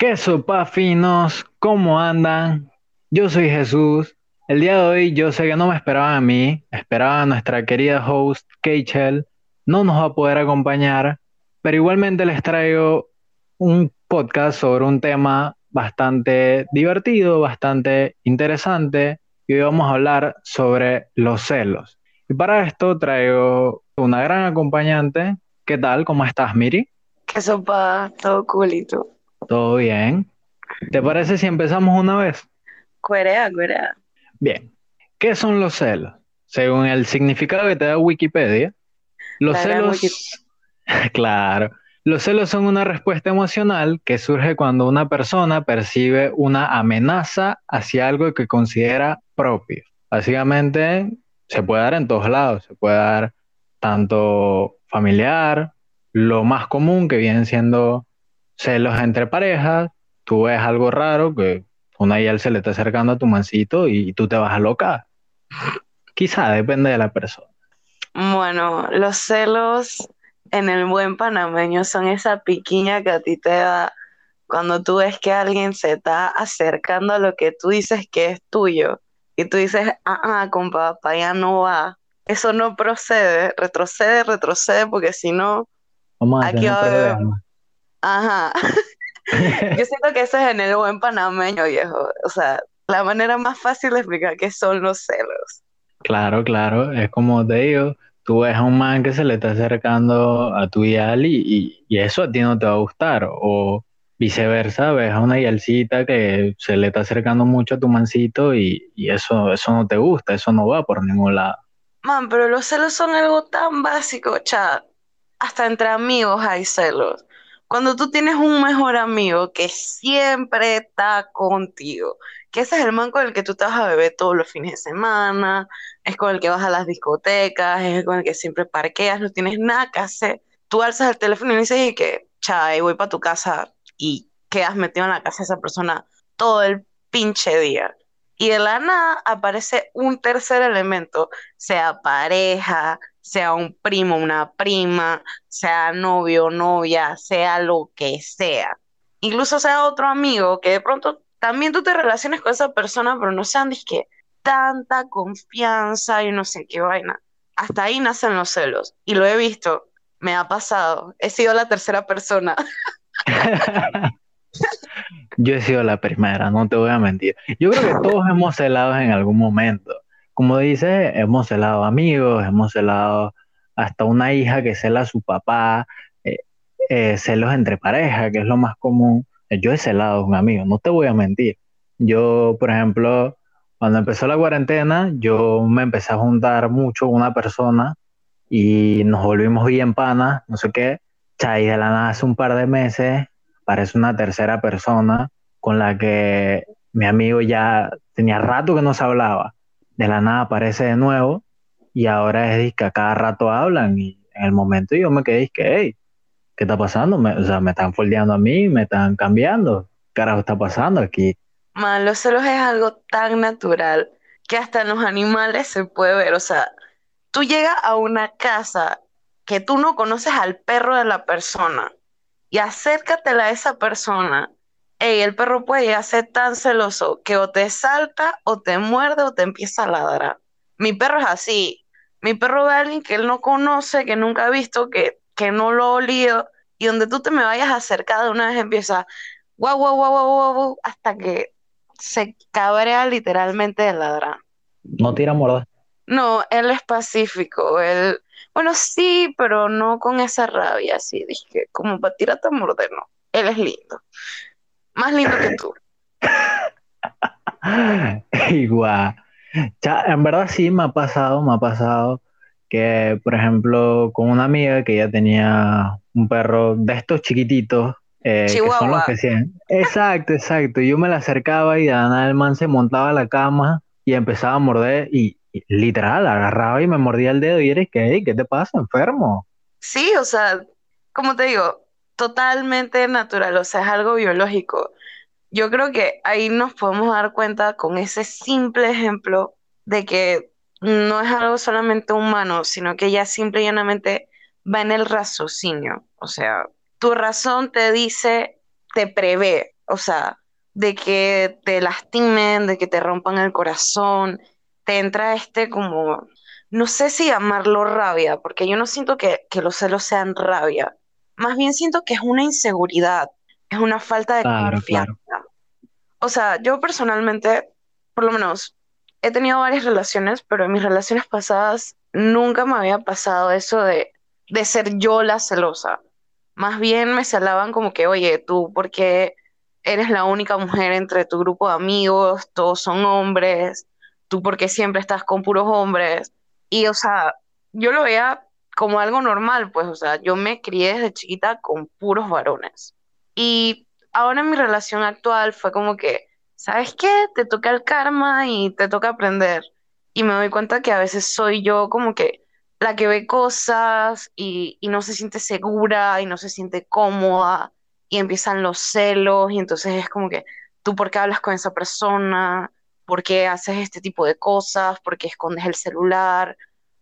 ¿Qué sopa finos? ¿Cómo andan? Yo soy Jesús. El día de hoy yo sé que no me esperaban a mí, esperaban a nuestra querida host Keichel. No nos va a poder acompañar, pero igualmente les traigo un podcast sobre un tema bastante divertido, bastante interesante. Y hoy vamos a hablar sobre los celos. Y para esto traigo una gran acompañante. ¿Qué tal? ¿Cómo estás, Miri? ¿Qué sopa? Todo culito. ¿Todo bien? ¿Te parece si empezamos una vez? Cuerea, cuerea. Bien. ¿Qué son los celos? Según el significado que te da Wikipedia, los La celos... Wiki- Claro. Los celos son una respuesta emocional que surge cuando una persona percibe una amenaza hacia algo que considera propio. Básicamente, se puede dar en todos lados. Se puede dar tanto familiar, lo más común que vienen siendo celos entre parejas. Tú ves algo raro que una y él se le está acercando a tu mancito y tú te vas a locar. Quizá depende de la persona. Bueno, los celos en el buen panameño son esa piquiña que a ti te da cuando tú ves que alguien se está acercando a lo que tú dices que es tuyo y tú dices, ah, ah, compa, para allá no va. Eso no procede, retrocede, retrocede, porque si no, Aquí va a haber-. Ajá. Yo siento que eso es en el buen panameño, viejo. O sea, la manera más fácil de explicar qué son los celos. Claro, claro, es como te digo, tú ves a un man que se le está acercando a tu yal y, y- y eso a ti no te va a gustar, o viceversa, ves a una yalcita que se le está acercando mucho a tu mancito y, y eso, eso no te gusta, eso no va por ningún lado. Man, pero los celos son algo tan básico, chat. Hasta entre amigos hay celos. Cuando tú tienes un mejor amigo que siempre está contigo, que ese es el man con el que tú te vas a beber todos los fines de semana, es con el que vas a las discotecas, es con el que siempre parqueas, no tienes nada que hacer. Tú alzas el teléfono y dices y que, chay, voy para tu casa y quedas metido en la casa de esa persona todo el pinche día. Y de la nada aparece un tercer elemento sea pareja, sea un primo, una prima, sea novio, novia, sea lo que sea. Incluso sea otro amigo que de pronto también tú te relaciones con esa persona, pero no sean que tanta confianza y no sé qué vaina. Hasta ahí nacen los celos. Y lo he visto, me ha pasado. He sido la tercera persona. Yo he sido la primera, no te voy a mentir. Yo creo que todos hemos celado en algún momento. Como dices, hemos celado amigos, hemos celado hasta una hija que cela a su papá, eh, eh, celos entre parejas, que es lo más común. Yo he celado a un amigo, no te voy a mentir. Yo, por ejemplo, cuando empezó la cuarentena, yo me empecé a juntar mucho con una persona y nos volvimos bien panas, no sé qué. Chay, de la nada hace un par de meses aparece una tercera persona con la que mi amigo ya tenía rato que no se hablaba. De la nada aparece de nuevo y ahora es que a cada rato hablan y en el momento yo me quedé que, hey, ¿qué está pasando? Me- o sea, me están foldeando a mí, me están cambiando. ¿Qué carajo está pasando aquí? Man, los celos es algo tan natural que hasta en los animales se puede ver. O sea, tú llegas a una casa que tú no conoces al perro de la persona y acércatela a esa persona. Ey, el perro puede llegar a ser tan celoso que o te salta o te muerde o te empieza a ladrar. Mi perro es así. Mi perro ve a alguien que él no conoce, que nunca ha visto, que, que no lo ha olido, y donde tú te me vayas a acercar de una vez empieza guau, guau, guau, guau, guau, hasta que se cabrea literalmente de ladrar. No tira morda. No, él es pacífico, él, bueno, sí, pero no con esa rabia, así, dije, como para tirarte a morder, no. Él es lindo. Más lindo que tú. Igual. En verdad sí me ha pasado, me ha pasado que, por ejemplo, con una amiga que ya tenía un perro de estos chiquititos, eh, que son los que hacían. Exacto, exacto. Yo me la acercaba y de nada el man se montaba a la cama y empezaba a morder y literal agarraba y me mordía el dedo y eres que, "Ey, ¿qué te pasa, enfermo? Sí, o sea, como te digo, totalmente natural, o sea, es algo biológico. Yo creo que ahí nos podemos dar cuenta con ese simple ejemplo de que no es algo solamente humano, sino que ya simple y llanamente va en el raciocinio. O sea, tu razón te dice, te prevé. o sea, de que te lastimen, de que te rompan el corazón, te entra este como, no sé si llamarlo rabia, porque yo no siento que, que los celos sean rabia, más bien siento que es una inseguridad, es una falta de confianza. O sea, yo personalmente, por lo menos, he tenido varias relaciones, pero en mis relaciones pasadas nunca me había pasado eso de, de ser yo la celosa. Más bien me celaban como que, oye, tú, ¿por qué eres la única mujer entre tu grupo de amigos? Todos son hombres. Tú, ¿por qué siempre estás con puros hombres? Y, o sea, yo lo veía como algo normal, pues, o sea, yo me crié desde chiquita con puros varones. Y ahora en mi relación actual fue como que, ¿sabes qué? Te toca el karma y te toca aprender. Y me doy cuenta que a veces soy yo como que la que ve cosas y, y no se siente segura y no se siente cómoda y empiezan los celos y entonces es como que, ¿tú por qué hablas con esa persona? ¿Por qué haces este tipo de cosas? ¿Por qué escondes el celular?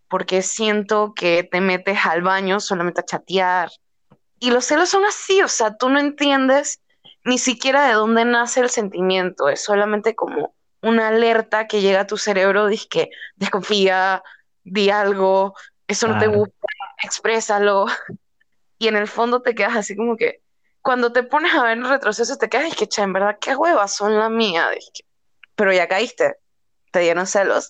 ¿Por qué siento que te metes al baño solamente a chatear? Y los celos son así, o sea, tú no entiendes ni siquiera de dónde nace el sentimiento, es solamente como una alerta que llega a tu cerebro, dice que desconfía, di algo, eso no te gusta, exprésalo. Y en el fondo te quedas así como que, cuando te pones a ver en retroceso, te quedas y que, en verdad, qué huevas son la mía. Pero ya caíste, te dieron celos.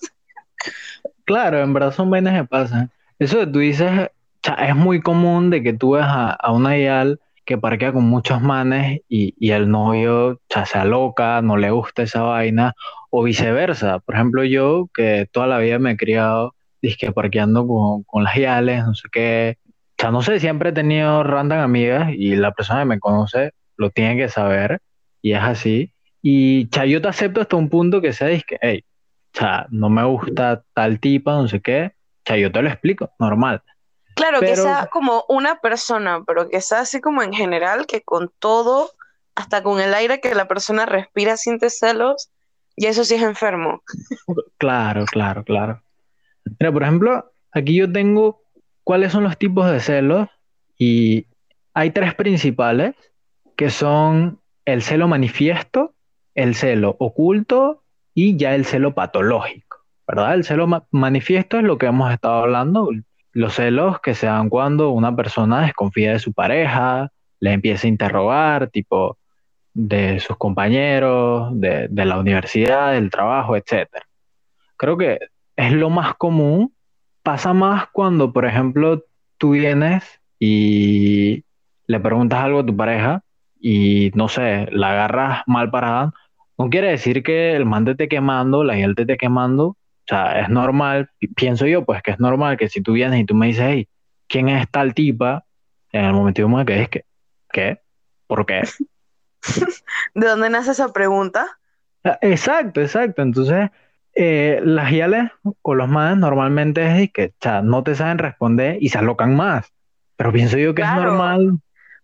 Claro, en verdad son vainas que pasan. Eso que tú dices, es muy común de que tú ves a, a una ideal que parquea con muchos manes y, y el novio ya se aloca, no le gusta esa vaina, o viceversa. Por ejemplo, yo que toda la vida me he criado disque parqueando con, con las yales, no sé qué. O no sé, siempre he tenido random amigas y la persona que me conoce lo tiene que saber y es así. Y cha, yo te acepto hasta un punto que sea disque, hey, o sea, no me gusta tal tipo, no sé qué. O sea, yo te lo explico, normal. Claro, que sea como una persona, pero que sea así como en general, que con todo, hasta con el aire que la persona respira siente celos, y eso sí es enfermo. Claro, claro, claro. Mira, por ejemplo, aquí yo tengo cuáles son los tipos de celos y hay tres principales que son el celo manifiesto, el celo oculto y ya el celo patológico, ¿verdad? El celo manifiesto es lo que hemos estado hablando, los celos que se dan cuando una persona desconfía de su pareja, le empieza a interrogar, tipo de sus compañeros, de, de la universidad, del trabajo, etc. Creo que es lo más común. Pasa más cuando, por ejemplo, tú vienes y le preguntas algo a tu pareja y, no sé, la agarras mal parada. No quiere decir que el man te esté quemando, la gente te esté quemando, o sea, es normal, pienso yo, pues que es normal que si tú vienes y tú me dices, hey, ¿quién es tal tipa? En el momento yo me quedé, es que, ¿qué? ¿Por qué? ¿De dónde nace esa pregunta? Ah, exacto, exacto. Entonces, eh, las yales o los más normalmente es que o sea, no te saben responder y se alocan más. Pero pienso yo que es normal.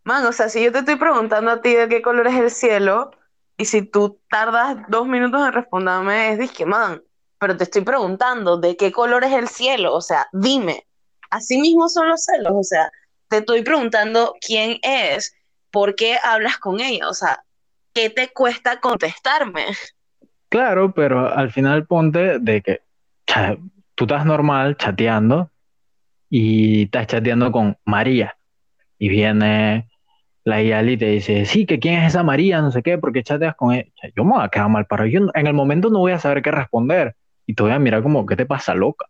Man, o sea, si yo te estoy preguntando a ti de qué color es el cielo, y si tú tardas dos minutos en responderme, es que, man, pero te estoy preguntando de qué color es el cielo, o sea, dime. Así mismo son los celos, o sea, te estoy preguntando quién es, por qué hablas con ella, o sea, ¿qué te cuesta contestarme? Claro, pero al final ponte de que tú estás normal chateando y estás chateando con María y viene la Yali te dice, sí, que quién es esa María, no sé qué, porque chateas con ella. Yo me voy a quedar mal para yo en el momento no voy a saber qué responder y te voy a mirar como, ¿qué te pasa, loca?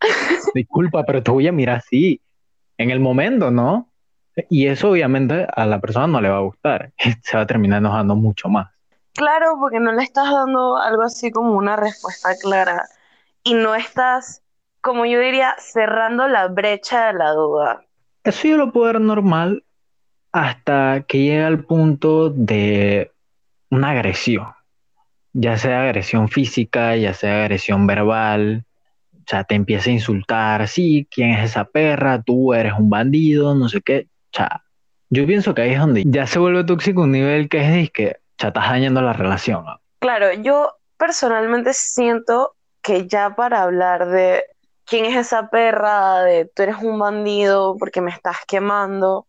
Disculpa, pero te voy a mirar así, en el momento, ¿no? Y eso obviamente a la persona no le va a gustar, se va a terminar enojando mucho más. Claro, porque no le estás dando algo así como una respuesta clara y no estás, como yo diría, cerrando la brecha de la duda. Eso yo lo puedo ver normal hasta que llega al punto de una agresión ya sea agresión física, ya sea agresión verbal, o sea, te empieza a insultar, sí, ¿quién es esa perra? Tú eres un bandido, no sé qué, o sea, yo pienso que ahí es donde ya se vuelve tóxico un nivel que es que ya estás dañando la relación. Claro, yo personalmente siento que ya para hablar de quién es esa perra, de tú eres un bandido porque me estás quemando,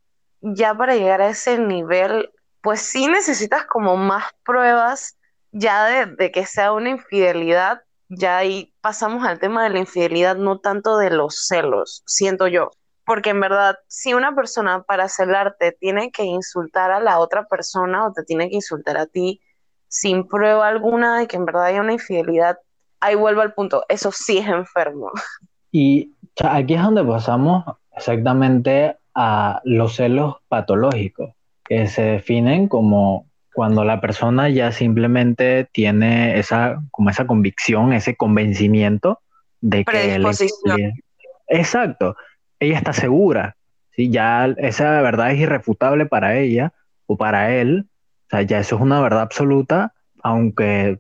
ya para llegar a ese nivel pues sí necesitas como más pruebas ya de, que sea una infidelidad, ya ahí pasamos al tema de la infidelidad, no tanto de los celos, siento yo. Porque en verdad, si una persona para celarte tiene que insultar a la otra persona o te tiene que insultar a ti sin prueba alguna de que en verdad hay una infidelidad, ahí vuelvo al punto, eso sí es enfermo. Y aquí es donde pasamos exactamente a los celos patológicos, que se definen como cuando la persona ya simplemente tiene esa, como esa convicción, ese convencimiento de que... Le, exacto, ella está segura, ¿sí? ya esa verdad es irrefutable para ella o para él, o sea, ya eso es una verdad absoluta, aunque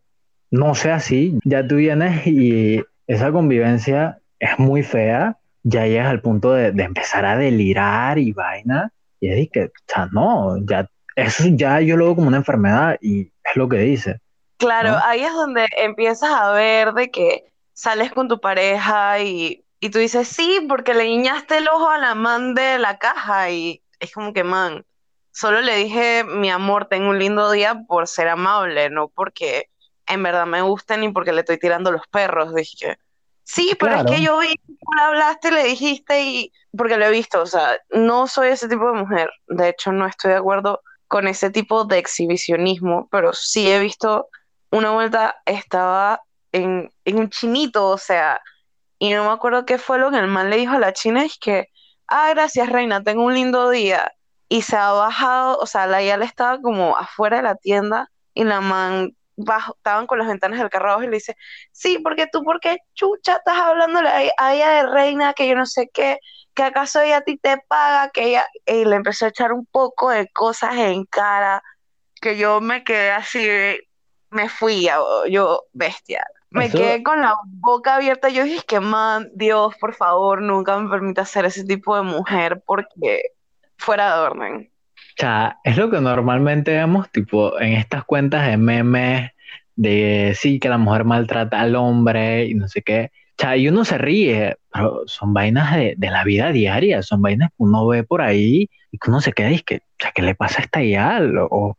no sea así, ya tú vienes y esa convivencia es muy fea, ya llegas al punto de, empezar a delirar y vaina, y es que, o sea, no, ya, eso ya yo lo veo como una enfermedad y es lo que dice. Claro, ahí es donde empiezas a ver de que sales con tu pareja y, y tú dices, sí, porque le guiñaste el ojo a la man de la caja y es como que, man, solo le dije, mi amor, tengo un lindo día por ser amable, no porque en verdad me guste ni porque le estoy tirando los perros. Dije, sí, pero es que yo vi, tú hablaste, le dijiste y porque lo he visto, o sea, no soy ese tipo de mujer. De hecho, no estoy de acuerdo con ese tipo de exhibicionismo, pero sí he visto una vuelta, estaba en, en un chinito, o sea, y no me acuerdo qué fue lo que el man le dijo a la china, es que, ah, gracias reina, tengo un lindo día y se ha bajado, o sea, la ya le estaba como afuera de la tienda y la man bajo, estaban con las ventanas del carro abajo y le dice, sí, porque tú, porque chucha, estás hablándole a, ella de reina, que yo no sé qué, que acaso ella a ti te paga, que ella, y le empezó a echar un poco de cosas en cara, que yo me quedé así, me fui, yo, bestia. Me quedé con la boca abierta. Yo dije que, man, Dios, por favor, nunca me permita ser ese tipo de mujer porque fuera de orden. O sea, es lo que normalmente vemos, tipo, en estas cuentas de memes de sí, que la mujer maltrata al hombre y no sé qué. O sea, y uno se ríe, pero son vainas de, la vida diaria, son vainas que uno ve por ahí y que uno se queda y que, o sea, ¿qué le pasa a esta yal? O,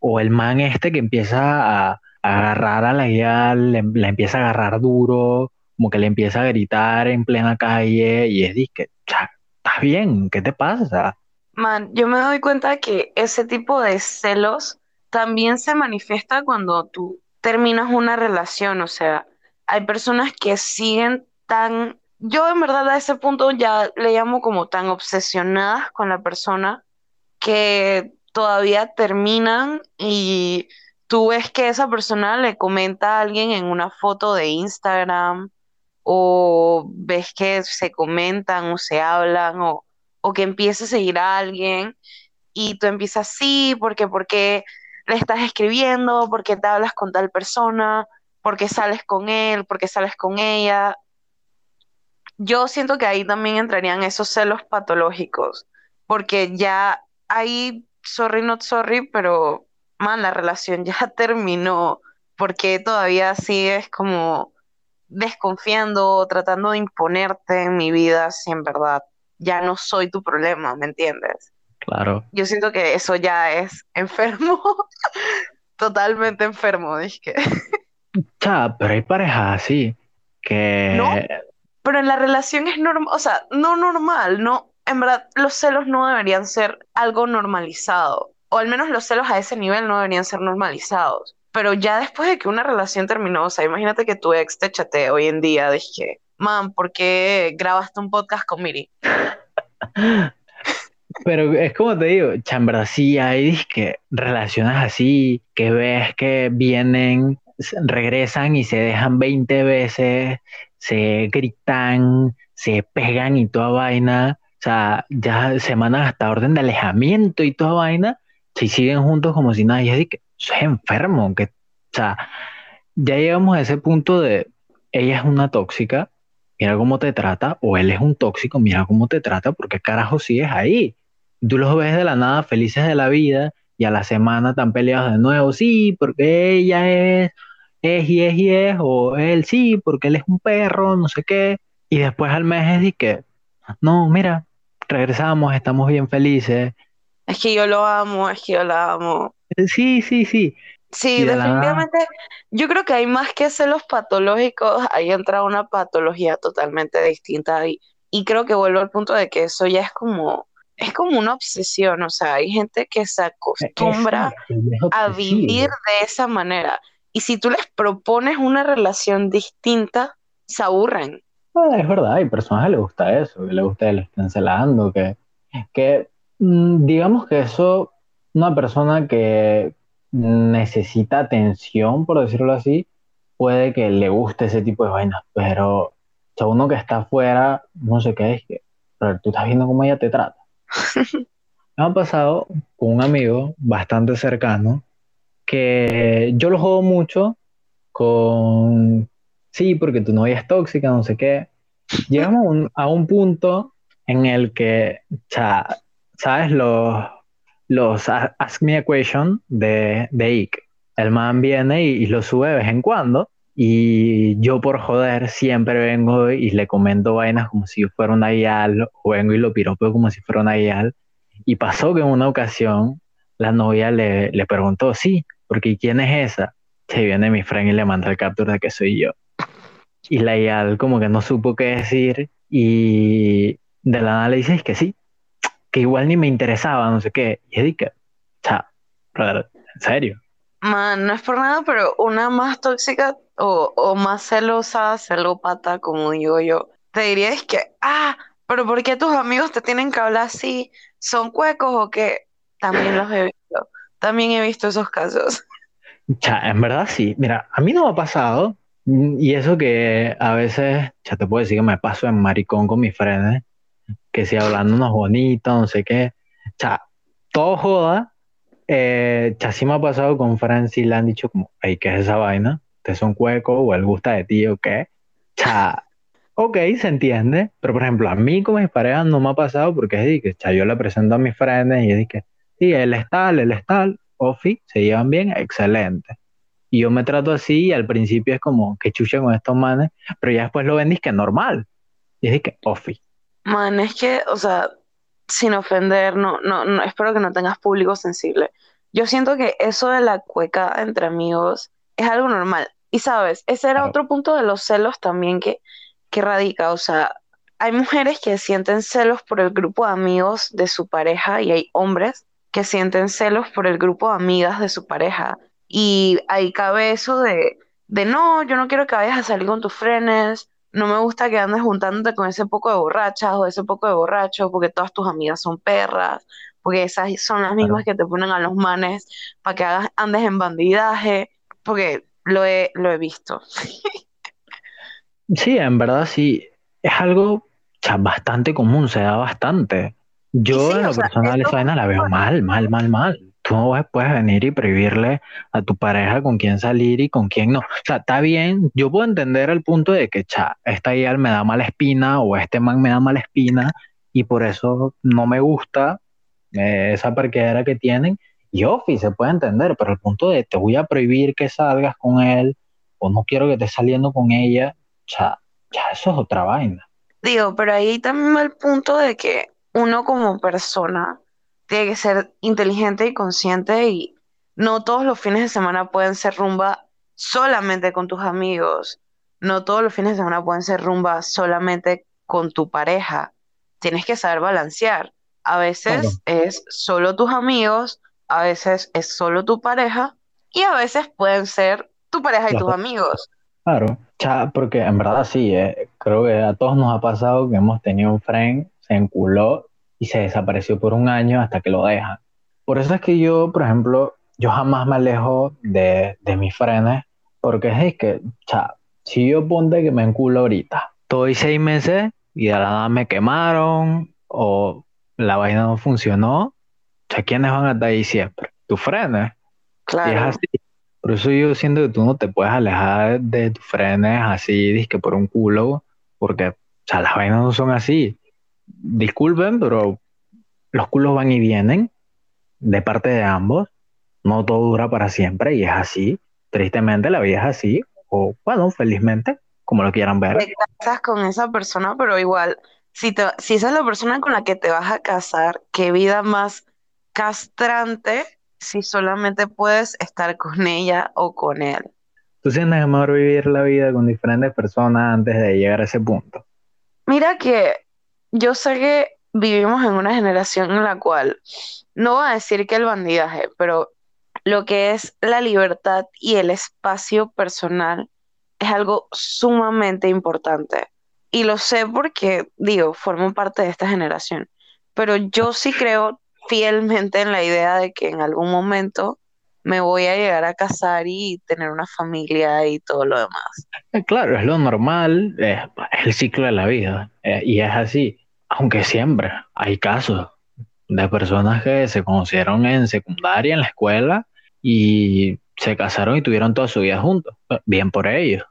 o el man este que empieza a, agarrar a la yal, le, empieza a agarrar duro, como que le empieza a gritar en plena calle y es que, o sea, ¿estás bien? ¿Qué te pasa? Man, yo me doy cuenta que ese tipo de celos también se manifiesta cuando tú terminas una relación, o sea, hay personas que siguen tan, yo en verdad a ese punto ya le llamo como tan obsesionadas con la persona que todavía terminan y tú ves que esa persona le comenta a alguien en una foto de Instagram o ves que se comentan o se hablan o o que empiece a seguir a alguien y tú empiezas sí, porque porque le estás escribiendo, porque te hablas con tal persona, porque sales con él, porque sales con ella. Yo siento que ahí también entrarían esos celos patológicos, porque ya ahí, sorry, not sorry, pero man, la relación ya terminó, porque todavía sigues como desconfiando, tratando de imponerte en mi vida si en verdad ya no soy tu problema, ¿me entiendes? Claro. Yo siento que eso ya es enfermo, totalmente enfermo, dije. Ya, pero hay parejas así que... No, pero en la relación es normal, o sea, no normal, no, en verdad los celos no deberían ser algo normalizado, o al menos los celos a ese nivel no deberían ser normalizados. Pero ya después de que una relación terminó, o sea, imagínate que tu ex te chatea hoy en día, dije, man, ¿por qué grabaste un podcast con Miri? Pero es como te digo, chambra, sí hay que relaciones así, que ves que vienen, regresan y se dejan 20 veces, se gritan, se pegan y toda vaina, o sea, ya se mandan hasta orden de alejamiento y toda vaina, si siguen juntos como si nadie, es que es enfermo, que, o sea, ya llegamos a ese punto de, ella es una tóxica, mira cómo te trata, o él es un tóxico, mira cómo te trata, porque carajo sigues ahí. Tú los ves de la nada felices de la vida y a la semana están peleados de nuevo, sí, porque ella es, es y es y es, o él sí, porque él es un perro, no sé qué, y después al mes es de que, no, mira, regresamos, estamos bien felices, es que yo lo amo, es que yo la amo. Sí, sí, sí. Sí, de nada, definitivamente, yo creo que hay más que celos patológicos, ahí entra una patología totalmente distinta y, y creo que vuelvo al punto de que eso ya es como, es como una obsesión, o sea, hay gente que se acostumbra exacto, a vivir de esa manera y si tú les propones una relación distinta, se aburren. Ah, es verdad, hay personas que les gusta eso, que les gusta que lo estén celando, que, que mm, digamos que eso, una persona que necesita atención, por decirlo así, puede que le guste ese tipo de vainas, pero o sea, uno que está afuera, no sé qué es, que, pero tú estás viendo cómo ella te trata. Me ha pasado con un amigo bastante cercano que yo lo juego mucho con, sí, porque tu novia es tóxica, no sé qué. Llegamos a un, a un punto en el que, o sea, ¿sabes? Los, los Ask Me a Question de, de Ike. El man viene y, y lo sube de vez en cuando. Y yo por joder siempre vengo y le comento vainas como si yo fuera una guial, o vengo y lo piropeo como si fuera una guial. Y pasó que en una ocasión la novia le, le preguntó, sí, porque ¿quién es esa? Se viene mi friend y le manda el capture de que soy yo. Y la guial como que no supo qué decir y de la nada le dices que sí, que igual ni me interesaba, no sé qué. Y es de que, o sea, en serio. Man, no es por nada, pero una más tóxica o, o más celosa, celópata, como digo yo, te diría es que, ah, pero ¿por qué tus amigos te tienen que hablar así? ¿Son cuecos o qué? También los he visto, también he visto esos casos. Cha, en verdad sí. Mira, a mí no me ha pasado. mm, Y eso que a veces, ya te puedo decir que me paso en maricón con mis frenes, que si hablándonos bonito, no sé qué. Cha, todo joda. Eh, cha, sí me ha pasado con Francis y le han dicho como, hey, ¿qué es esa vaina? ¿Te es un cueco o él gusta de ti o qué? Cha, ok, se entiende. Pero por ejemplo, a mí con mis parejas no me ha pasado porque es de que, cha, yo le presento a mis frenes y es que, sí, él es tal, él es tal, Ofi, se llevan bien, excelente. Y yo me trato así y al principio es como que chucha con estos manes, pero ya después lo vendís que es normal. Y es de que, ofi. Man, es que, o sea, sin ofender, no, no, no, espero que no tengas público sensible. Yo siento que eso de la cueca entre amigos es algo normal. Y sabes, ese era otro punto de los celos también que, que radica. O sea, hay mujeres que sienten celos por el grupo de amigos de su pareja y hay hombres que sienten celos por el grupo de amigas de su pareja. Y ahí cabe eso de, de no, yo no quiero que vayas a salir con tus frenes, no me gusta que andes juntándote con ese poco de borrachas o ese poco de borrachos porque todas tus amigas son perras, porque esas son las mismas que te ponen a los manes para que hagas, andes en bandidaje, porque lo he, lo he visto. Sí, en verdad sí. Es algo bastante común, se da bastante. Yo sí, en lo personal esa vaina la veo mal, mal, mal, mal. Tú no puedes venir y prohibirle a tu pareja con quién salir y con quién no. O sea, está bien, yo puedo entender el punto de que, cha, esta guía me da mala espina o este man me da mala espina y por eso no me gusta eh, esa parqueadera que tienen. Y Ofi, se puede entender, pero el punto de te voy a prohibir que salgas con él o no quiero que estés saliendo con ella, cha, ya eso es otra vaina. Digo, pero ahí también el punto de que uno como persona tiene que ser inteligente y consciente y no todos los fines de semana pueden ser rumba solamente con tus amigos. No todos los fines de semana pueden ser rumba solamente con tu pareja. Tienes que saber balancear. A veces es solo tus amigos, a veces es solo tu pareja y a veces pueden ser tu pareja y tus amigos. Claro, cha, porque en verdad sí, eh, creo que a todos nos ha pasado que hemos tenido un friend, se enculó y se desapareció por un año hasta que lo dejan. Por eso es que yo, por ejemplo, yo jamás me alejo de, de mis frenes, porque es que, cha, si yo ponte que me enculo ahorita, estoy seis meses y de la nada me quemaron o la vaina no funcionó, o sea, ¿quiénes van a estar ahí siempre? Tus frenes. Y es Claro. así. Por eso yo siento que tú no te puedes alejar de tus frenes así, dizque por un culo, porque, o sea, las vainas no son así. Disculpen, pero los culos van y vienen de parte de ambos. No todo dura para siempre y es así. Tristemente la vida es así, o bueno, felizmente, como lo quieran ver. te casas con esa persona, pero igual, si, te, si esa es la persona con la que te vas a casar, qué vida más castrante si solamente puedes estar con ella o con él. ¿Tú sientes mejor vivir la vida con diferentes personas antes de llegar a ese punto? Mira que yo sé que vivimos en una generación en la cual, no voy a decir que el bandidaje, pero lo que es la libertad y el espacio personal es algo sumamente importante. Y lo sé porque, digo, formo parte de esta generación. Pero yo sí creo fielmente en la idea de que en algún momento me voy a llegar a casar y tener una familia y todo lo demás. Eh, claro, es lo normal, es, el ciclo de la vida. Eh, y es así, aunque siempre hay casos de personas que se conocieron en secundaria, en la escuela, y se casaron y tuvieron toda su vida juntos. Bien por ellos.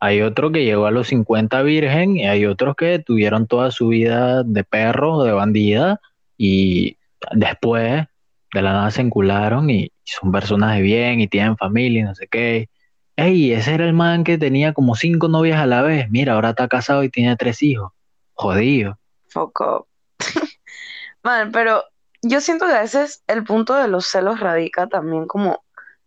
Hay otro que llegó a los 50 virgen y hay otros que tuvieron toda su vida de perro, de bandida y después de la nada se encularon y son personas de bien y tienen familia y no sé qué. Ey, ese era el man que tenía como cinco novias a la vez. Mira, ahora está casado y tiene tres hijos. Jodido. Foco. Man, pero yo siento que a veces el punto de los celos radica también como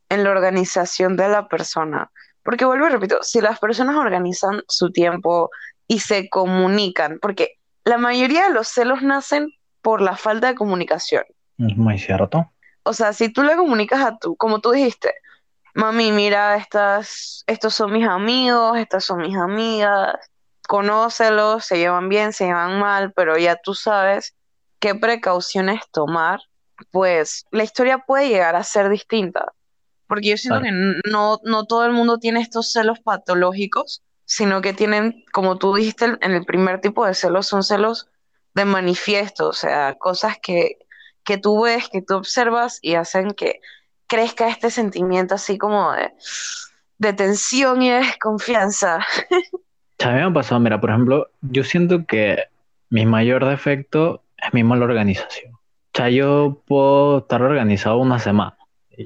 en la organización de la persona. Porque vuelvo y repito, si las personas organizan su tiempo y se comunican, porque la mayoría de los celos nacen por la falta de comunicación. Es muy cierto. O sea, si tú le comunicas a tú, como tú dijiste, mami, mira, estas, estos son mis amigos, estas son mis amigas, conócelos, se llevan bien, se llevan mal, pero ya tú sabes qué precauciones tomar, pues la historia puede llegar a ser distinta. Porque yo siento que no, no todo el mundo tiene estos celos patológicos, sino que tienen, como tú dijiste, en el primer tipo de celos son celos de manifiesto, o sea, cosas que, que tú ves, que tú observas y hacen que crezca este sentimiento así como de, de tensión y de desconfianza. A mí me ha pasado, mira, por ejemplo, yo siento que mi mayor defecto es mismo la organización. O sea, yo puedo estar organizado una semana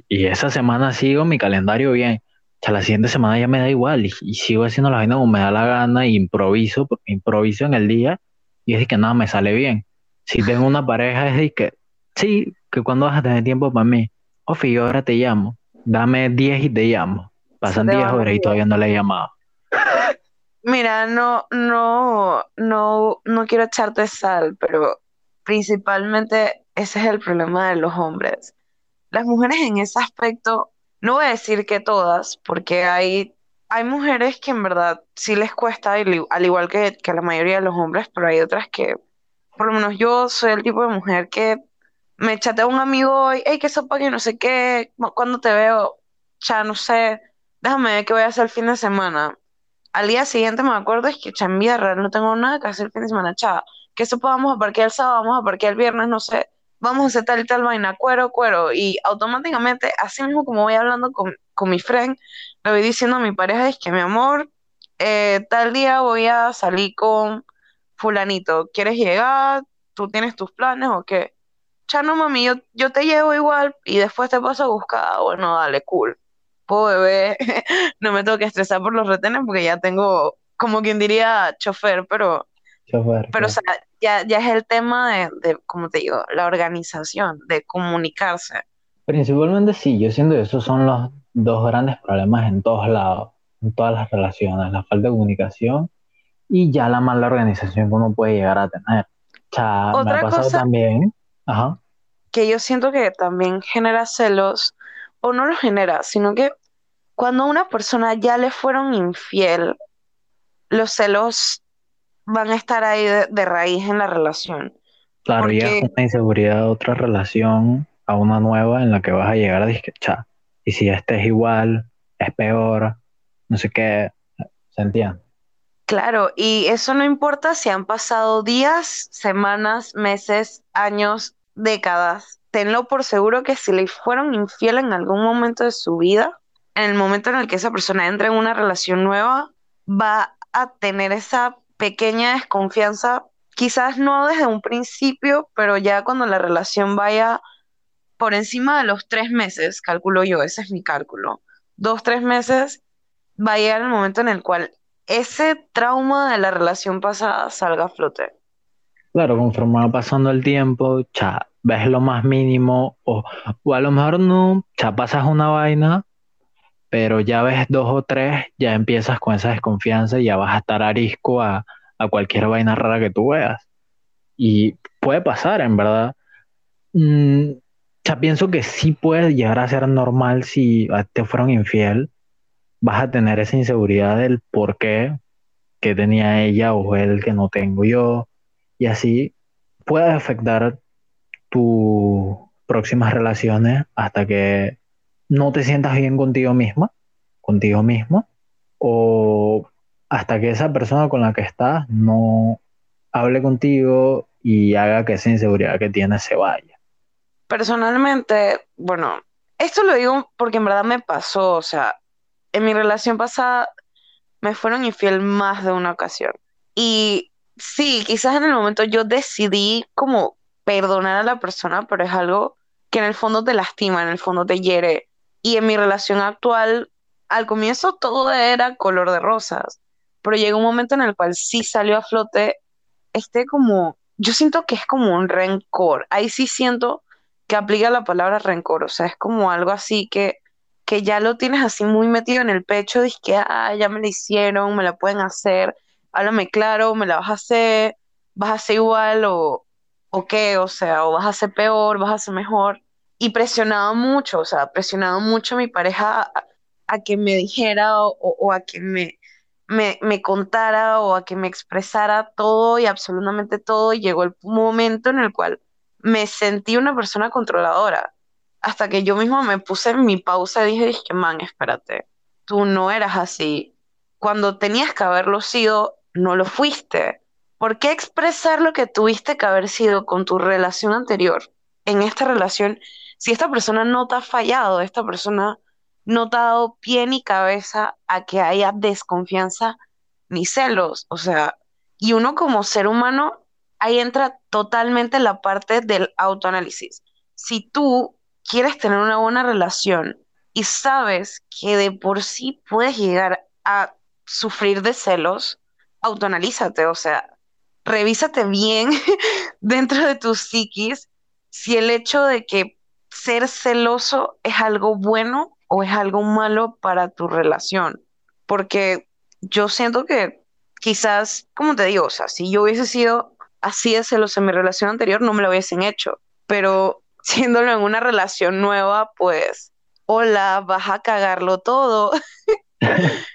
y esa semana sigo mi calendario bien. O sea, la siguiente semana ya me da igual y, sigo haciendo la vaina como me da la gana y improviso, porque improviso en el día y es de que nada me sale bien. Si tengo una pareja es de que, sí, que cuando vas a tener tiempo para mí, Ofi, yo ahora te llamo, dame 10 y te llamo. Pasan 10 horas y todavía no le he llamado. Mira, no, no, no, no quiero echarte sal, pero principalmente ese es el problema de los hombres. Las mujeres en ese aspecto, no voy a decir que todas, porque hay, hay mujeres que en verdad sí les cuesta, al igual que, que la mayoría de los hombres, pero hay otras que, por lo menos yo soy el tipo de mujer que me chatea un amigo hoy, hey, que sopa que no sé qué, cuando te veo, ya no sé, déjame ver qué voy a hacer el fin de semana. Al día siguiente me acuerdo es que cha, en vida real no tengo nada que hacer el fin de semana, chava que eso vamos a parquear el sábado, vamos a parquear el viernes, no sé, vamos a hacer tal y tal vaina, cuero, cuero, y automáticamente, así mismo como voy hablando con, con mi friend, le voy diciendo a mi pareja, es que mi amor, eh, tal día voy a salir con fulanito, ¿quieres llegar? ¿Tú tienes tus planes o qué? Ya no, mami, yo, yo te llevo igual y después te paso a buscar, ah, bueno, dale, cool. Puedo beber, no me tengo que estresar por los retenes porque ya tengo, como quien diría, chofer, pero pero, o sea, ya, ya es el tema de, de, como te digo, la organización, de comunicarse. Principalmente sí, yo siento que esos son los dos grandes problemas en todos lados, en todas las relaciones, la falta de comunicación y ya la mala organización que uno puede llegar a tener. O sea, Otra me ha pasado cosa también, ajá. que yo siento que también genera celos, o no lo genera, sino que cuando a una persona ya le fueron infiel, los celos van a estar ahí de, raíz en la relación. Claro, ya es una inseguridad de otra relación a una nueva en la que vas a llegar a disquechar. Y si este es igual, es peor, no sé qué, ¿se entiende? Claro, y eso no importa si han pasado días, semanas, meses, años, décadas. Tenlo por seguro que si le fueron infiel en algún momento de su vida, en el momento en el que esa persona entra en una relación nueva, va a tener esa pequeña desconfianza, quizás no desde un principio, pero ya cuando la relación vaya por encima de los tres meses, calculo yo, ese es mi cálculo, dos, tres meses, va a llegar el momento en el cual ese trauma de la relación pasada salga a flote. Claro, conforme va pasando el tiempo, ya ves lo más mínimo, o, o a lo mejor no, ya pasas una vaina, pero ya ves dos o tres, ya empiezas con esa desconfianza y ya vas a estar arisco a, a cualquier vaina rara que tú veas. Y puede pasar, en verdad. Mm, ya pienso que sí puede llegar a ser normal si te fueron infiel. Vas a tener esa inseguridad del por qué que tenía ella o él que no tengo yo. Y así puede afectar tus próximas relaciones hasta que no te sientas bien contigo misma, contigo mismo, o hasta que esa persona con la que estás no hable contigo y haga que esa inseguridad que tienes se vaya. Personalmente, bueno, esto lo digo porque en verdad me pasó, o sea, en mi relación pasada me fueron infiel más de una ocasión. Y sí, quizás en el momento yo decidí como perdonar a la persona, pero es algo que en el fondo te lastima, en el fondo te hiere. Y en mi relación actual, al comienzo todo era color de rosas, pero llegó un momento en el cual sí salió a flote este como, yo siento que es como un rencor. Ahí sí siento que aplica la palabra rencor, o sea, es como algo así que, que ya lo tienes así muy metido en el pecho, dices que, ah, ya me la hicieron, me la pueden hacer, háblame claro, me la vas a hacer, vas a hacer igual o, o qué, o sea, o vas a hacer peor, vas a hacer mejor. Y presionaba mucho, o sea, presionaba mucho a mi pareja a, que me dijera o, a que me, me, me, contara o a que me expresara todo y absolutamente todo. Y llegó el momento en el cual me sentí una persona controladora. Hasta que yo misma me puse en mi pausa y dije, dije, man, espérate, tú no eras así. Cuando tenías que haberlo sido, no lo fuiste. ¿Por qué expresar lo que tuviste que haber sido con tu relación anterior en esta relación si esta persona no te ha fallado, esta persona no te ha dado pie ni cabeza a que haya desconfianza ni celos? O sea, y uno como ser humano, ahí entra totalmente la parte del autoanálisis. Si tú quieres tener una buena relación y sabes que de por sí puedes llegar a sufrir de celos, autoanalízate, o sea, revísate bien dentro de tu psiquis si el hecho de que ser celoso es algo bueno o es algo malo para tu relación. Porque yo siento que quizás, como te digo, o sea, si yo hubiese sido así de celoso en mi relación anterior, no me lo hubiesen hecho. Pero siéndolo en una relación nueva, pues, hola, vas a cagarlo todo.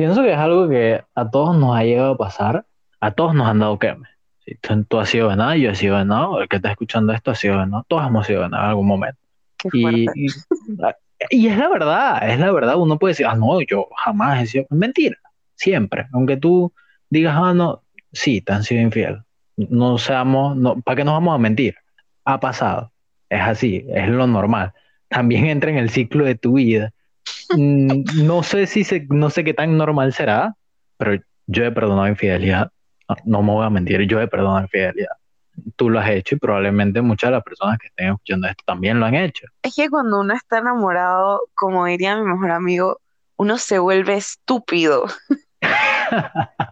pienso que es algo que a todos nos ha llegado a pasar, a todos nos han dado queme. Si tú, has sido venado, yo he sido venado, el que está escuchando esto ha sido venado, todos hemos sido venado en algún momento. Y, y, es la verdad, es la verdad, uno puede decir, ah, no, yo jamás he sido, mentira, siempre, aunque tú digas, ah, no, sí, te han sido infiel, no seamos, no, ¿para qué nos vamos a mentir? Ha pasado, es así, es lo normal. También entra en el ciclo de tu vida no sé si se, no sé qué tan normal será, pero yo he perdonado infidelidad. No, me voy a mentir, yo he perdonado infidelidad. Tú lo has hecho y probablemente muchas de las personas que estén escuchando esto también lo han hecho. Es que cuando uno está enamorado, como diría mi mejor amigo, uno se vuelve estúpido.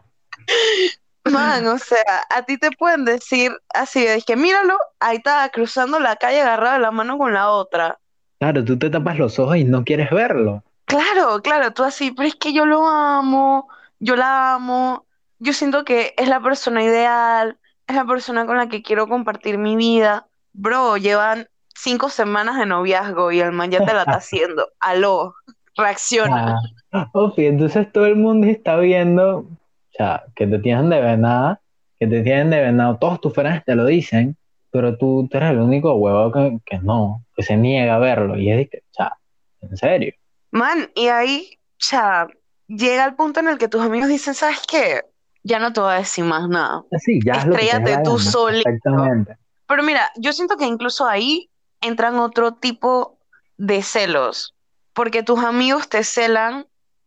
Man, o sea, a ti te pueden decir así, es que míralo, ahí está cruzando la calle agarrado la mano con la otra. Claro, tú te tapas los ojos y no quieres verlo. Claro, claro, tú así, pero es que yo lo amo, yo la amo, yo siento que es la persona ideal, es la persona con la que quiero compartir mi vida. Bro, llevan cinco semanas de noviazgo y el man ya te la está haciendo. Aló, reacciona. Ah, entonces todo el mundo está viendo, o sea, que te tienen de venada, que te tienen de venado, todos tus fans te lo dicen, pero tú, eres el único huevo que, que, no, que se niega a verlo. Y es que, o sea, en serio. Man, y ahí, o sea, llega el punto en el que tus amigos dicen, ¿sabes qué? Ya no te voy a decir más nada. Sí, ya Estrellate tú solito. Exactamente. Pero mira, yo siento que incluso ahí entran otro tipo de celos, porque tus amigos te celan,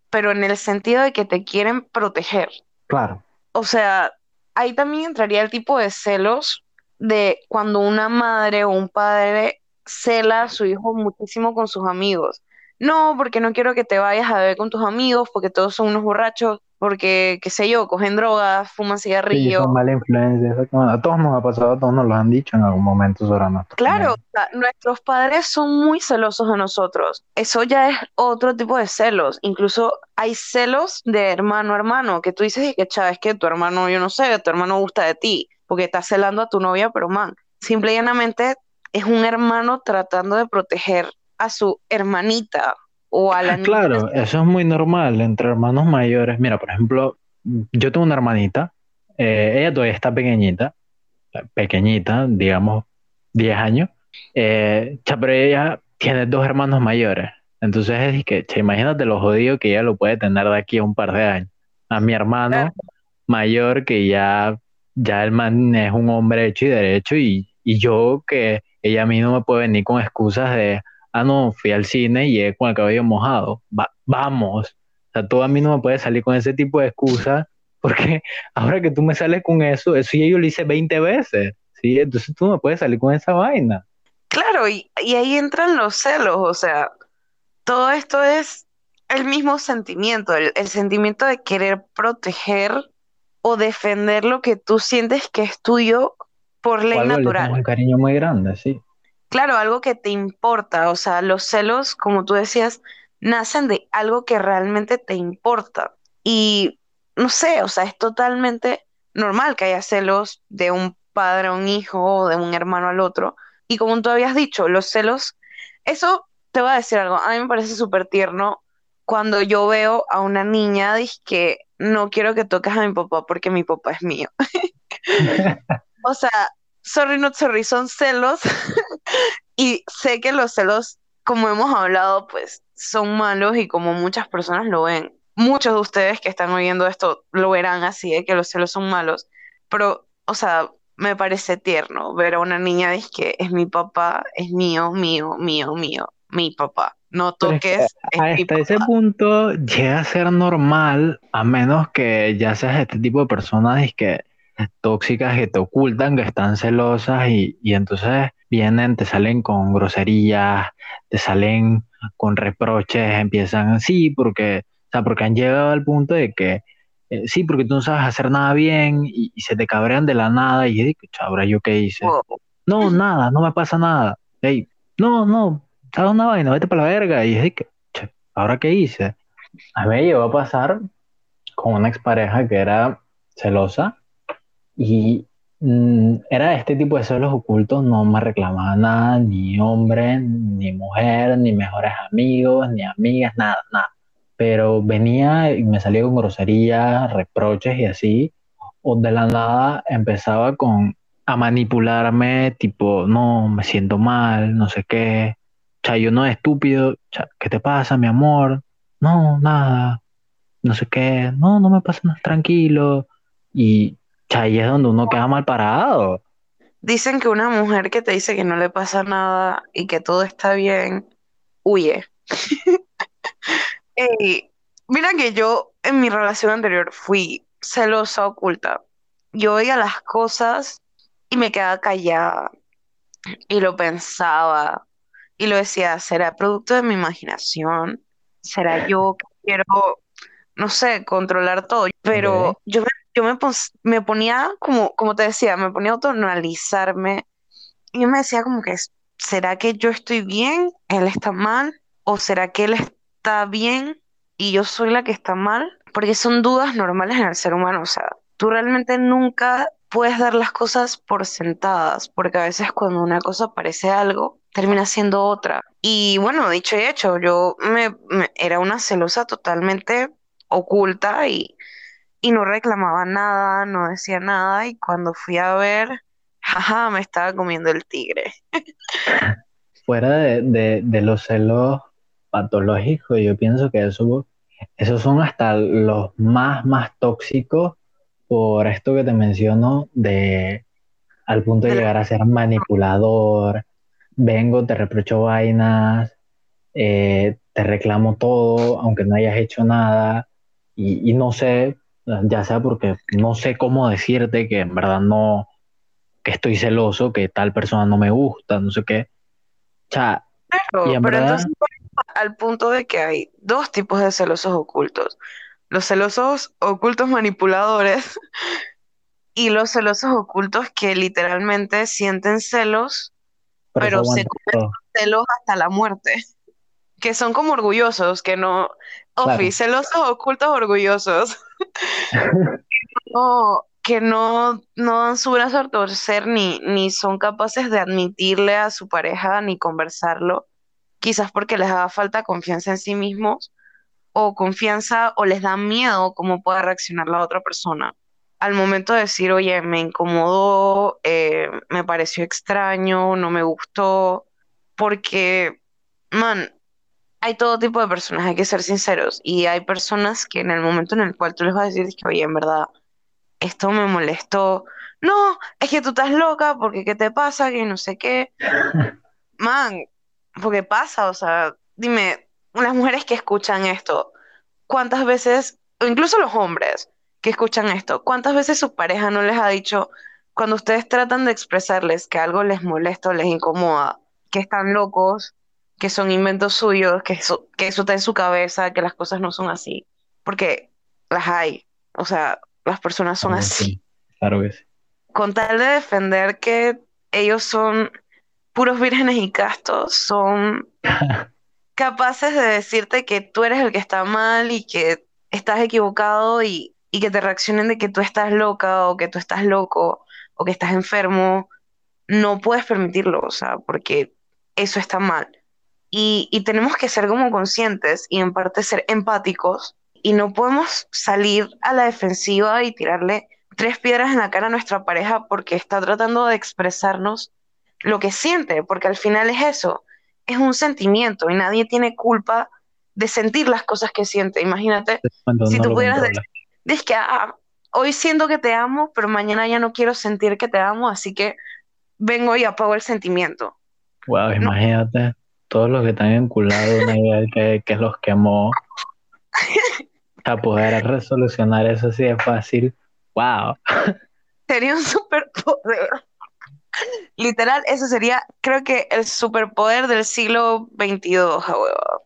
pero en el sentido de que te quieren proteger. Claro. O sea, ahí también entraría el tipo de celos de cuando una madre o un padre cela a su hijo muchísimo con sus amigos no, porque no quiero que te vayas a ver con tus amigos, porque todos son unos borrachos. porque, qué sé yo, cogen drogas, fuman Sí, cigarrillos. son mala influencia. A todos nos ha pasado, a todos nos lo han dicho en algún momento sobre nosotros. Claro, o sea, nuestros padres son muy celosos de nosotros. Eso ya es otro tipo de celos. Incluso hay celos de hermano a hermano, que tú dices y que, chaval, es que tu hermano, yo no sé, tu hermano gusta de ti, porque está celando a tu novia, pero man, simple y llanamente es un hermano tratando de proteger a su hermanita o a la niña. Claro, eso es muy normal entre hermanos mayores. Mira, por ejemplo, yo tengo una hermanita, eh, ella todavía está pequeñita, pequeñita, digamos 10 años, eh, pero ella tiene dos hermanos mayores. Entonces es que, cha, imagínate lo jodido que ella lo puede tener de aquí a un par de años. A mi hermano Claro. mayor que ya, ya el man es un hombre hecho y derecho y, y yo que ella a mí no me puede venir con excusas de, ah, no, fui al cine y llegué con el cabello mojado. Va- vamos. O sea, tú a mí no me puedes salir con ese tipo de excusas porque ahora que tú me sales con eso, eso ya yo lo hice 20 veces. ¿sí? Entonces tú no me puedes salir con esa vaina. Claro, y, y ahí entran los celos, o sea, todo esto es el mismo sentimiento, el, el sentimiento de querer proteger o defender lo que tú sientes que es tuyo por ley natural. un cariño muy grande, sí. Claro, algo que te importa, o sea, los celos, como tú decías, nacen de algo que realmente te importa. Y no sé, o sea, es totalmente normal que haya celos de un padre a un hijo o de un hermano al otro. Y como tú habías dicho, los celos, eso te voy a decir algo, a mí me parece súper tierno cuando yo veo a una niña que no quiero que toques a mi papá porque mi papá es mío. O sea, sorry not sorry, son celos y sé que los celos, como hemos hablado, pues son malos y como muchas personas lo ven. Muchos de ustedes que están oyendo esto lo verán así, de que los celos son malos, pero, o sea, me parece tierno ver a una niña de que es mi papá, es mío, mío, mío, mío, mi papá. No es que toques, es mi hasta ese punto llega a ser normal, a menos que ya seas este tipo de personas y que tóxicas que te ocultan, que están celosas y, y entonces vienen, te salen con groserías, te salen con reproches, empiezan, sí, porque, o sea, porque han llegado al punto de que, eh, sí, porque tú no sabes hacer nada bien y, y se te cabrean de la nada y digo, ahora yo qué hice. Wow. No, nada, no me pasa nada. Ey, no, no, ¿sabes una vaina? Vete para la verga. Y che, ¿ahora qué hice? A mí me llegó a pasar con una expareja que era celosa y era este tipo de celos ocultos, no me reclamaba nada, ni hombre, ni mujer, ni mejores amigos, ni amigas, nada, nada. Pero venía y me salía con groserías, reproches y así, o de la nada empezaba con a manipularme, tipo, no, me siento mal, no sé qué. Sea, yo no estúpido, cha, ¿qué te pasa, mi amor? No, nada, no sé qué, no, no me pasa nada, tranquilo. Y ahí es donde uno queda mal parado. Dicen que una mujer que te dice que no le pasa nada y que todo está bien, huye. Ey, mira que yo en mi relación anterior fui celosa, oculta. Yo veía las cosas y me quedaba callada y lo pensaba y lo decía, ¿será producto de mi imaginación? ¿Será yo que quiero, no sé, controlar todo? Pero yo me, yo me, me ponía, como, como te decía, me ponía a autoanalizarme y yo me decía como que, ¿será que yo estoy bien? ¿Él está mal? ¿O será que él está bien y yo soy la que está mal? Porque son dudas normales en el ser humano. O sea, tú realmente nunca puedes dar las cosas por sentadas, porque a veces cuando una cosa parece algo, termina siendo otra. Y bueno, dicho y hecho, yo me, me- era una celosa totalmente oculta y, y no reclamaba nada, no decía nada. Y cuando fui a ver, jaja, me estaba comiendo el tigre. Fuera de, de, de los celos patológicos, yo pienso que eso, esos son hasta los más, más tóxicos por esto que te menciono de al punto de llegar a ser manipulador, vengo, te reprocho vainas, eh, te reclamo todo, aunque no hayas hecho nada, y, y no sé, ya sea porque no sé cómo decirte que en verdad no, que estoy celoso, que tal persona no me gusta, no sé qué. O sea, Claro, y en pero verdad, entonces al punto de que hay dos tipos de celosos ocultos. los celosos ocultos manipuladores y los celosos ocultos que literalmente sienten celos, pero, se comen celos hasta la muerte. Que son como orgullosos, que no. Ofi, celosos ocultos orgullosos. no, que no, no dan su brazo a torcer ni, ni son capaces de admitirle a su pareja ni conversarlo, quizás porque les haga falta confianza en sí mismos o confianza o les da miedo cómo pueda reaccionar la otra persona. Al momento de decir, oye, me incomodó, eh, me pareció extraño, no me gustó, porque, man, hay todo tipo de personas, hay que ser sinceros, y hay personas que en el momento en el cual tú les vas a decir que, oye, en verdad, esto me molestó, no, es que tú estás loca, porque qué te pasa, que no sé qué, man, porque pasa, o sea, dime, las mujeres que escuchan esto, ¿cuántas veces, o incluso los hombres que escuchan esto, cuántas veces su pareja no les ha dicho, cuando ustedes tratan de expresarles que algo les molesta o les incomoda, que están locos, que son inventos suyos, que eso, que eso está en su cabeza, que las cosas no son así, porque las hay, o sea, las personas son así. Claro que sí. Con tal de defender que ellos son puros vírgenes y castos, son capaces de decirte que tú eres el que está mal y que estás equivocado y, que te reaccionen de que tú estás loca o que tú estás loco o que estás enfermo, no puedes permitirlo, o sea, porque eso está mal. Y, y tenemos que ser como conscientes y en parte ser empáticos y no podemos salir a la defensiva y tirarle tres piedras en la cara a nuestra pareja porque está tratando de expresarnos lo que siente, porque al final es eso, es un sentimiento y nadie tiene culpa de sentir las cosas que siente. Imagínate, si tú pudieras decir, que ah, hoy siento que te amo, pero mañana ya no quiero sentir que te amo, así que vengo y apago el sentimiento. Wow, imagínate, todos los que están enculados una idea que, que los quemó. a poder resolucionar eso así de fácil. Wow. Sería un superpoder. Literal, eso sería, creo que el superpoder del siglo XXII,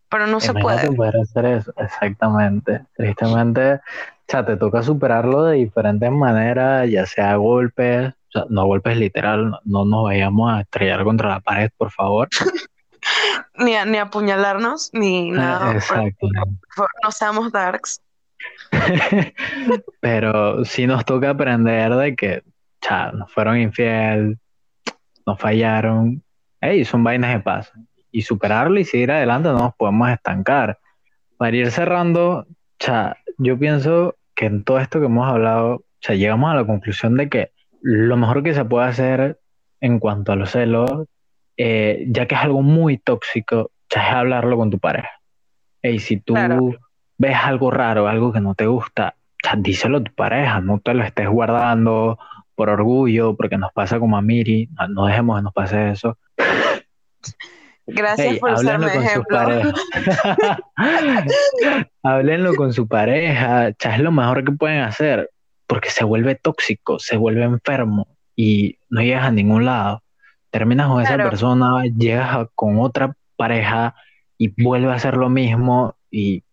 pero no se puede. poder hacer eso, exactamente. Tristemente, o sea, te toca superarlo de diferentes maneras, ya sea golpes, o sea, no golpes literal, no, nos vayamos a estrellar contra la pared, por favor. ni, a, ni apuñalarnos, ni ah, nada. Exacto. no seamos darks. pero sí nos toca aprender de que, sea, nos fueron infiel, nos fallaron, hey, son vainas de paz. Y superarlo y seguir adelante no nos podemos estancar. Para ir cerrando, cha, yo pienso que en todo esto que hemos hablado, cha, llegamos a la conclusión de que lo mejor que se puede hacer en cuanto a los celos, eh, ya que es algo muy tóxico, cha, es hablarlo con tu pareja. Y si tú ves algo raro, algo que no te gusta, díselo a tu pareja, no te lo estés guardando por orgullo, porque nos pasa como a Miri, no, dejemos que nos pase eso. Gracias por usarme ejemplo. Háblenlo con su pareja, es lo mejor que pueden hacer, porque se vuelve tóxico, se vuelve enfermo y no llegas a ningún lado. Terminas con esa persona, llegas con otra pareja y vuelve a hacer lo mismo y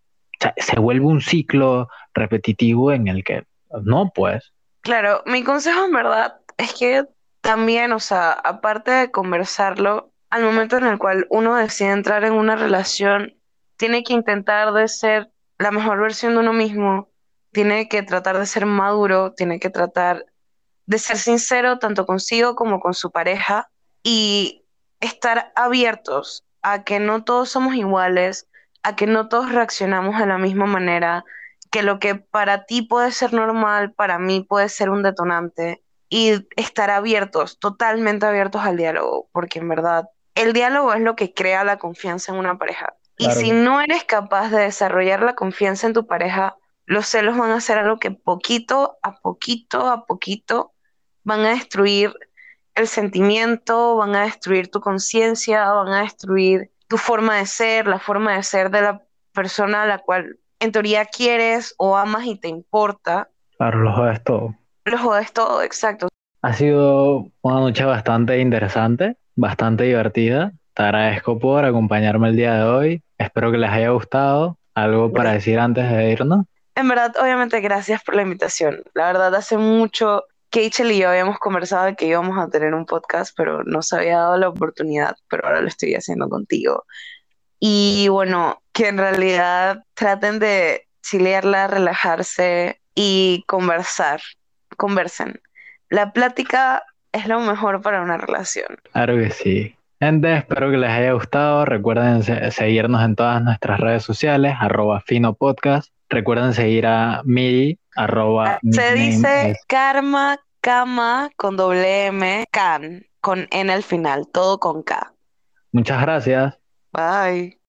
se vuelve un ciclo repetitivo en el que no, pues. Claro, mi consejo en verdad es que también, o sea, aparte de conversarlo, al momento en el cual uno decide entrar en una relación, tiene que intentar de ser la mejor versión de uno mismo, tiene que tratar de ser maduro, tiene que tratar de ser sincero tanto consigo como con su pareja y estar abiertos a que no todos somos iguales, a que no todos reaccionamos de la misma manera, que lo que para ti puede ser normal, para mí puede ser un detonante y estar abiertos, totalmente abiertos al diálogo, porque en verdad el diálogo es lo que crea la confianza en una pareja. Y si no eres capaz de desarrollar la confianza en tu pareja, los celos van a ser algo que poquito a poquito a poquito van a destruir el sentimiento, van a destruir tu conciencia, van a destruir tu forma de ser, la forma de ser de la persona a la cual en teoría quieres o amas y te importa. Claro, lo jodes todo. Lo jodes todo, exacto. Ha sido una noche bastante interesante, bastante divertida. Te agradezco por acompañarme el día de hoy. Espero que les haya gustado. ¿Algo para decir antes de irnos? en verdad, obviamente, gracias por la invitación. La verdad, hace mucho Kachel y yo habíamos conversado de que íbamos a tener un podcast, pero no se había dado la oportunidad, pero ahora lo estoy haciendo contigo. Y bueno, que en realidad traten de chilearla, relajarse y conversar. Conversen. La plática es lo mejor para una relación. Claro que sí. Gente, espero que les haya gustado. Recuerden seguirnos en todas nuestras redes sociales, arroba fino podcast. Recuerden seguir a mi arroba. Se dice karma, kama con doble M, can, con N al final, todo con K. Muchas gracias. Bye.